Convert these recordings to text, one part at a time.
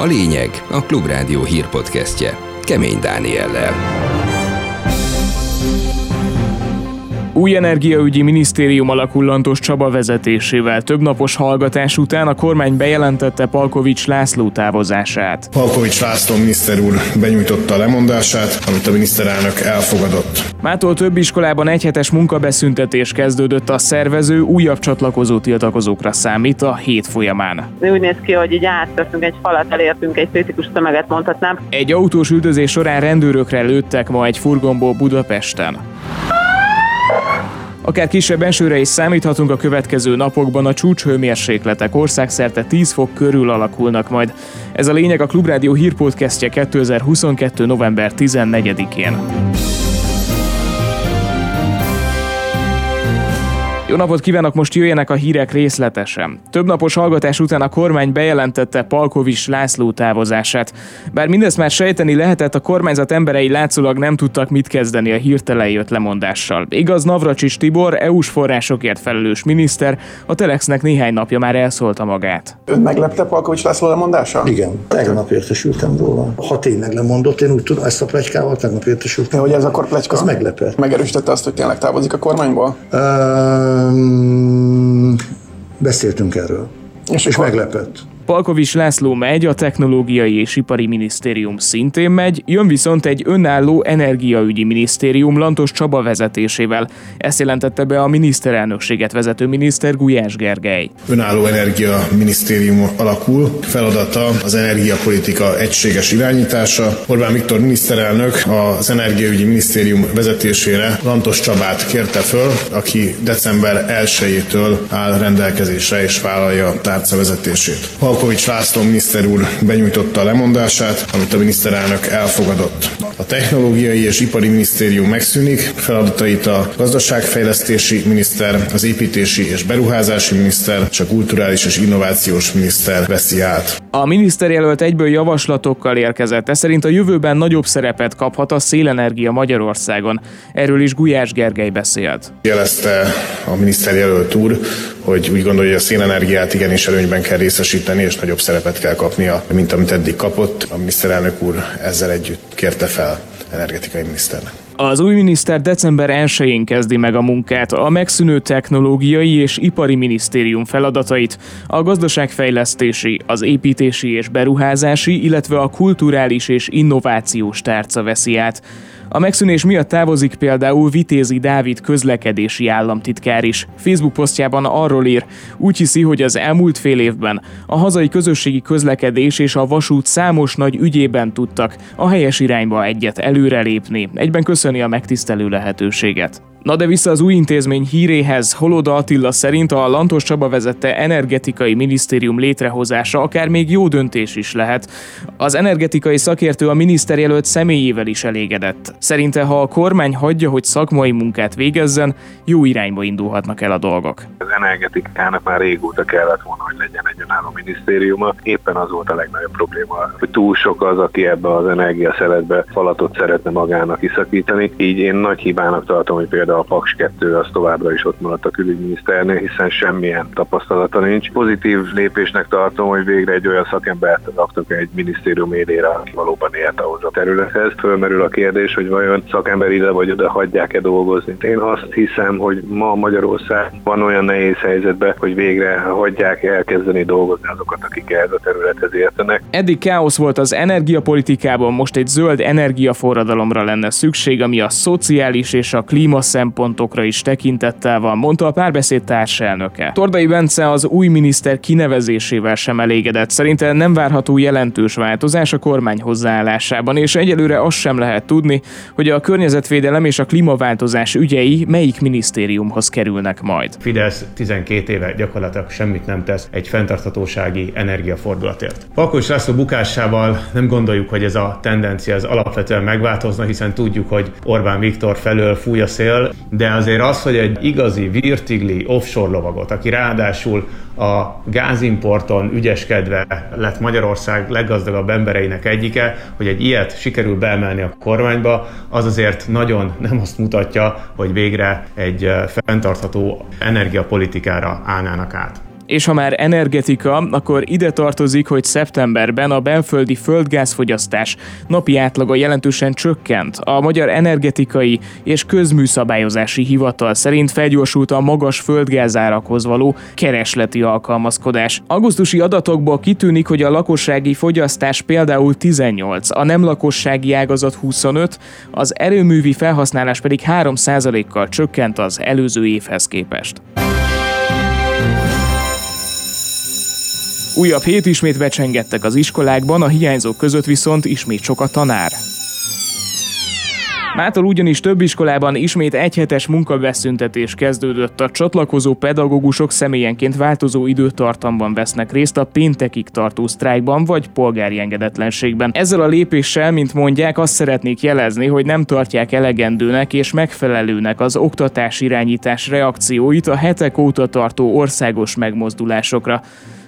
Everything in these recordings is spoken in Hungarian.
A lényeg a Klubrádió hírpodcastje Kemény Dániellel. Új energiaügyi minisztérium alakul Lantos Csaba vezetésével. Több napos hallgatás után a kormány bejelentette Palkovics László távozását. Palkovics László miniszter úr benyújtotta a lemondását, amit a miniszterelnök elfogadott. Mától több iskolában egyhetes munkabeszüntetés kezdődött a szervező, újabb csatlakozó tiltakozókra számít a hét folyamán. Úgy néz ki, hogy így áttörtünk egy falat, elértünk egy kritikus tömeget mondhatnám. Egy autós üldözés során rendőrökre lőttek ma egy furgonból Budapesten. Akár kisebb esőre is számíthatunk a következő napokban, a csúcshőmérsékletek országszerte 10 fok körül alakulnak majd. Ez a lényeg a Klubrádió hírpodcastje 2022. november 14-én. Jó napot kívánok, most jöjjenek a hírek részletesen. Több napos hallgatás után a kormány bejelentette Palkovics László távozását. Bár mindezt már sejteni lehetett, a kormányzat emberei látszólag nem tudtak mit kezdeni a hirtelen jött lemondással. Igaz, Navracsics Tibor, EU-s forrásokért felelős miniszter, a Telexnek néhány napja már elszólta magát. Ön meglepte Palkovics László lemondása? Igen, tegnap értesültem róla. Ha tényleg lemondott, én úgy tudom, ezt a plegykával tegnap értesültem. Hogy ez akkor pletyka? Az meglepett. Megerősítette azt, hogy tényleg távozik a kormányból? Uh, beszéltünk erről. És, és meglepett. Palkovics László megy, a Technológiai és Ipari Minisztérium szintén megy, jön viszont egy önálló energiaügyi minisztérium Lantos Csaba vezetésével. Ezt jelentette be a miniszterelnökséget vezető miniszter Gulyás Gergely. Önálló energia minisztérium alakul, feladata az energiapolitika egységes irányítása. Orbán Viktor miniszterelnök az energiaügyi minisztérium vezetésére Lantos Csabát kérte föl, aki december 1-től áll rendelkezésre és vállalja a tárca vezetését. Palkovics László miniszter úr benyújtotta a lemondását, amit a miniszterelnök elfogadott. A Technológiai és Ipari Minisztérium megszűnik, feladatait a Gazdaságfejlesztési miniszter, az Építési és Beruházási miniszter és a Kulturális és Innovációs miniszter veszi át. A miniszterjelölt egyből javaslatokkal érkezett, ez szerint a jövőben nagyobb szerepet kaphat a szélenergia Magyarországon. Erről is Gulyás Gergely beszélt. Jelezte a miniszterjelölt úr, hogy úgy gondolja, hogy a szélenergiát igenis előnyben kell részesíteni, és nagyobb szerepet kell kapnia, mint amit eddig kapott. A miniszterelnök úr ezzel együtt kérte fel energetikai miniszternek. Az új miniszter december 1-én kezdi meg a munkát, a megszűnő technológiai és ipari minisztérium feladatait, a gazdaságfejlesztési, az építési és beruházási, illetve a kulturális és innovációs tárca veszi át. A megszűnés miatt távozik például Vitézi Dávid közlekedési államtitkár is. Facebook posztjában arról ír, úgy hiszi, hogy az elmúlt fél évben a hazai közösségi közlekedés és a vasút számos nagy ügyében tudtak a helyes irányba egyet előrelépni. Egyben köszöni a megtisztelő lehetőséget. Na de vissza az új intézmény híréhez, Holoda Attila szerint a Lantos Csaba vezette energetikai minisztérium létrehozása akár még jó döntés is lehet. Az energetikai szakértő a miniszterjelölt személyével is elégedett. Szerinte, ha a kormány hagyja, hogy szakmai munkát végezzen, jó irányba indulhatnak el a dolgok. Az energetikának már régóta kellett volna, hogy legyen egy önálló minisztériuma. Éppen az volt a legnagyobb probléma, hogy túl sok az, aki ebbe az energiaszeretbe falatot szeretne magának kiszakítani. Így én nagy hibának tartom, hogy például a Paks 2 az továbbra is ott maradt a külügyminiszternél, hiszen semmilyen tapasztalata nincs. Pozitív lépésnek tartom, hogy végre egy olyan szakembert raktok egy minisztérium élére, aki valóban ért ahhoz a területhez. Fölmerül a kérdés, hogy vajon szakember ide vagy oda hagyják-e dolgozni. Én azt hiszem, hogy ma Magyarország van olyan nehéz helyzetben, hogy végre hagyják elkezdeni dolgozni azokat, akik ehhez a területhez értenek. Eddig káosz volt az energiapolitikában, most egy zöld energiaforradalomra lenne szükség, ami a szociális és a klíma szempontokra is tekintettel van, mondta a párbeszéd társelnöke. Tordai Bence az új miniszter kinevezésével sem elégedett. Szerinte nem várható jelentős változás a kormány hozzáállásában, és egyelőre azt sem lehet tudni, hogy a környezetvédelem és a klímaváltozás ügyei melyik minisztériumhoz kerülnek majd. Fidesz 12 éve gyakorlatilag semmit nem tesz egy fenntarthatósági energiafordulatért. Palkovics László bukásával nem gondoljuk, hogy ez a tendencia az alapvetően megváltozna, hiszen tudjuk, hogy Orbán Viktor felől fúj a szél, de azért az, hogy egy igazi virtigli offshore lovagot, aki ráadásul a gázimporton ügyeskedve lett Magyarország leggazdagabb embereinek egyike, hogy egy ilyet sikerül beemelni a kormányba, az azért nagyon nem azt mutatja, hogy végre egy fenntartható energiapolitikára állnának át. És ha már energetika, akkor ide tartozik, hogy szeptemberben a belföldi földgázfogyasztás napi átlaga jelentősen csökkent. A Magyar Energetikai és Közműszabályozási Hivatal szerint felgyorsult a magas földgázárakhoz való keresleti alkalmazkodás. Augusztusi adatokból kitűnik, hogy a lakossági fogyasztás például 18, a nem lakossági ágazat 25, az erőművi felhasználás pedig 3%-kal csökkent az előző évhez képest. Újabb hét ismét becsengettek az iskolákban, a hiányzók között viszont ismét sok a tanár. Mától ugyanis több iskolában ismét egyhetes munkabeszüntetés kezdődött. A csatlakozó pedagógusok személyenként változó időtartamban vesznek részt a péntekig tartó sztrájkban vagy polgári engedetlenségben. Ezzel a lépéssel, mint mondják, azt szeretnék jelezni, hogy nem tartják elegendőnek és megfelelőnek az oktatás irányítás reakcióit a hetek óta tartó országos megmozdulásokra.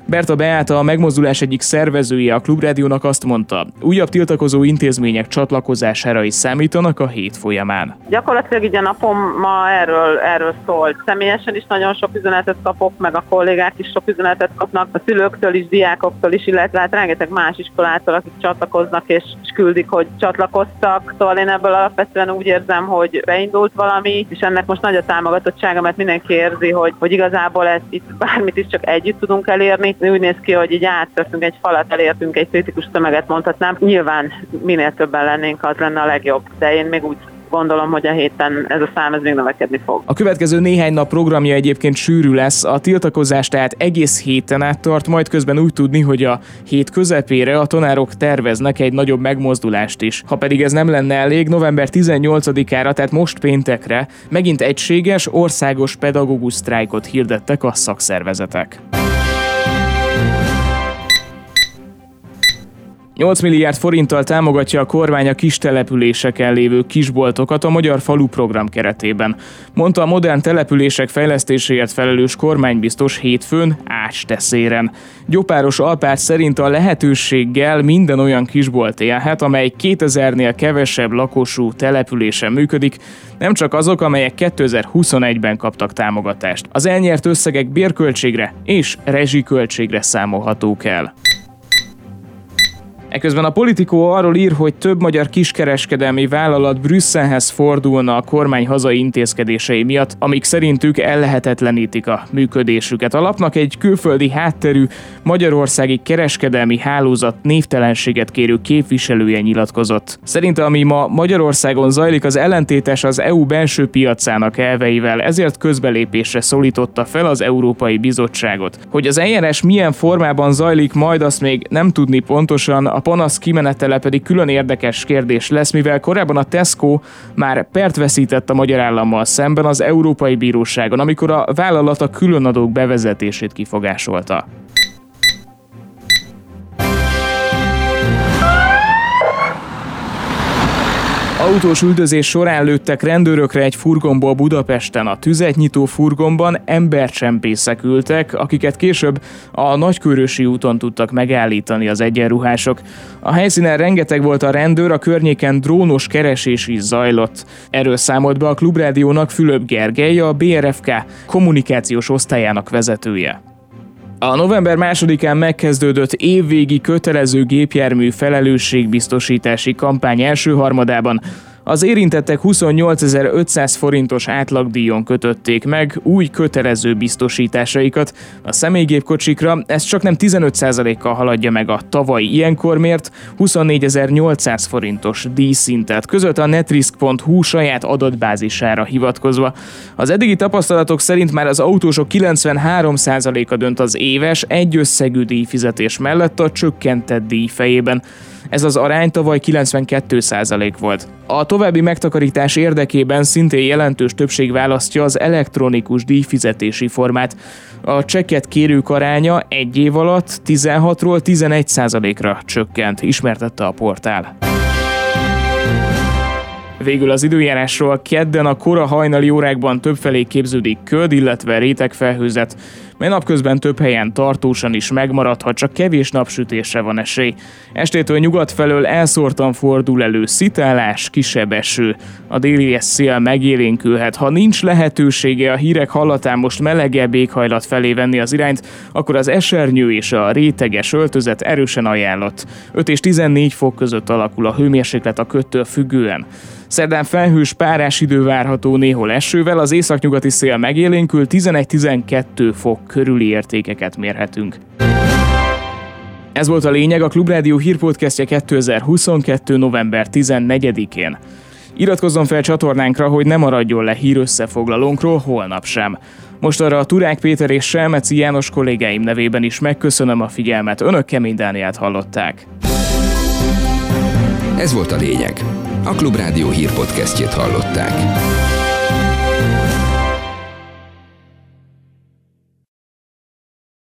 Berta Beáta, a megmozdulás egyik szervezője a Klubrádiónak azt mondta, újabb tiltakozó intézmények csatlakozására is számítanak a hét folyamán. Gyakorlatilag így a napom ma erről, erről szólt. Személyesen is nagyon sok üzenetet kapok, meg a kollégák is sok üzenetet kapnak, a szülőktől is, diákoktól is, illetve hát rengeteg más iskolától, akik csatlakoznak és, küldik, hogy csatlakoztak. Szóval én ebből alapvetően úgy érzem, hogy beindult valami, és ennek most nagy a támogatottsága, mert mindenki érzi, hogy, hogy igazából ezt itt bármit is csak együtt tudunk elérni, úgy néz ki, hogy így áttörtünk egy falat, elértünk egy kritikus tömeget mondhatnám. Nyilván minél többen lennénk, az lenne a legjobb, de én még úgy gondolom, hogy a héten ez a szám ez még növekedni fog. A következő néhány nap programja egyébként sűrű lesz, a tiltakozás tehát egész héten át tart, majd közben úgy tudni, hogy a hét közepére a tanárok terveznek egy nagyobb megmozdulást is. Ha pedig ez nem lenne elég, november 18-ára, tehát most péntekre megint egységes, országos pedagógus sztrájkot hirdettek a szakszervezetek. 8 milliárd forinttal támogatja a kormány a kis településeken lévő kisboltokat a Magyar Falu program keretében, mondta a modern települések fejlesztéséért felelős kormánybiztos hétfőn Ács teszéren. Gyopáros Alpár szerint a lehetőséggel minden olyan kisbolt élhet, amely 2000-nél kevesebb lakosú településen működik, nem csak azok, amelyek 2021-ben kaptak támogatást. Az elnyert összegek bérköltségre és rezsiköltségre számolhatók el. Eközben a politikó arról ír, hogy több magyar kiskereskedelmi vállalat Brüsszelhez fordulna a kormány hazai intézkedései miatt, amik szerintük ellehetetlenítik a működésüket. A lapnak egy külföldi hátterű magyarországi kereskedelmi hálózat névtelenséget kérő képviselője nyilatkozott. Szerint ami ma Magyarországon zajlik, az ellentétes az EU belső piacának elveivel, ezért közbelépésre szólította fel az Európai Bizottságot. Hogy az eljárás milyen formában zajlik, majd azt még nem tudni pontosan, a panasz kimenetele pedig külön érdekes kérdés lesz, mivel korábban a Tesco már pert veszített a magyar állammal szemben az Európai Bíróságon, amikor a vállalat a különadók bevezetését kifogásolta. Autós üldözés során lőttek rendőrökre egy furgonból Budapesten. A tüzet nyitó furgonban embercsempészek ültek, akiket később a Nagykörösi úton tudtak megállítani az egyenruhások. A helyszínen rengeteg volt a rendőr, a környéken drónos keresés is zajlott. Erről számolt be a Klubrádiónak Fülöp Gergely, a BRFK kommunikációs osztályának vezetője. A november másodikán megkezdődött évvégi kötelező gépjármű felelősségbiztosítási kampány első harmadában az érintettek 28.500 forintos átlagdíjon kötötték meg új kötelező biztosításaikat. A személygépkocsikra ez csak nem 15%-kal haladja meg a tavalyi ilyenkor mért 24.800 forintos díjszintet, között a netrisk.hu saját adatbázisára hivatkozva. Az eddigi tapasztalatok szerint már az autósok 93%-a dönt az éves egyösszegű díjfizetés mellett a csökkentett díj fejében. Ez az arány tavaly 92% volt. A további megtakarítás érdekében szintén jelentős többség választja az elektronikus díjfizetési formát. A csekket kérők aránya egy év alatt 16-ról 11%-ra csökkent, ismertette a portál. Végül az időjárásról kedden a kora hajnali órákban többfelé képződik köd, illetve rétegfelhőzet. Mely napközben több helyen tartósan is megmaradhat, csak kevés napsütésre van esély. Estétől nyugat felől elszórtan fordul elő szitálás, kisebb eső. A déli szél megélénkülhet. Ha nincs lehetősége a hírek hallatán most melegebb éghajlat felé venni az irányt, akkor az esernyő és a réteges öltözet erősen ajánlott. 5 és 14 fok között alakul a hőmérséklet a köttől függően. Szerdán felhős párás idő várható néhol esővel, az északnyugati szél megélénkül 11-12 fok körüli értékeket mérhetünk. Ez volt a lényeg a Klubrádió hírpodcastje 2022. november 14-én. Iratkozzon fel csatornánkra, hogy ne maradjon le hír összefoglalónkról holnap sem. Most arra a Turák Péter és Selmeci János kollégáim nevében is megköszönöm a figyelmet. Önök Kemény Dániát hallották. Ez volt a lényeg. A Klubrádió hírpodcastjét hallották.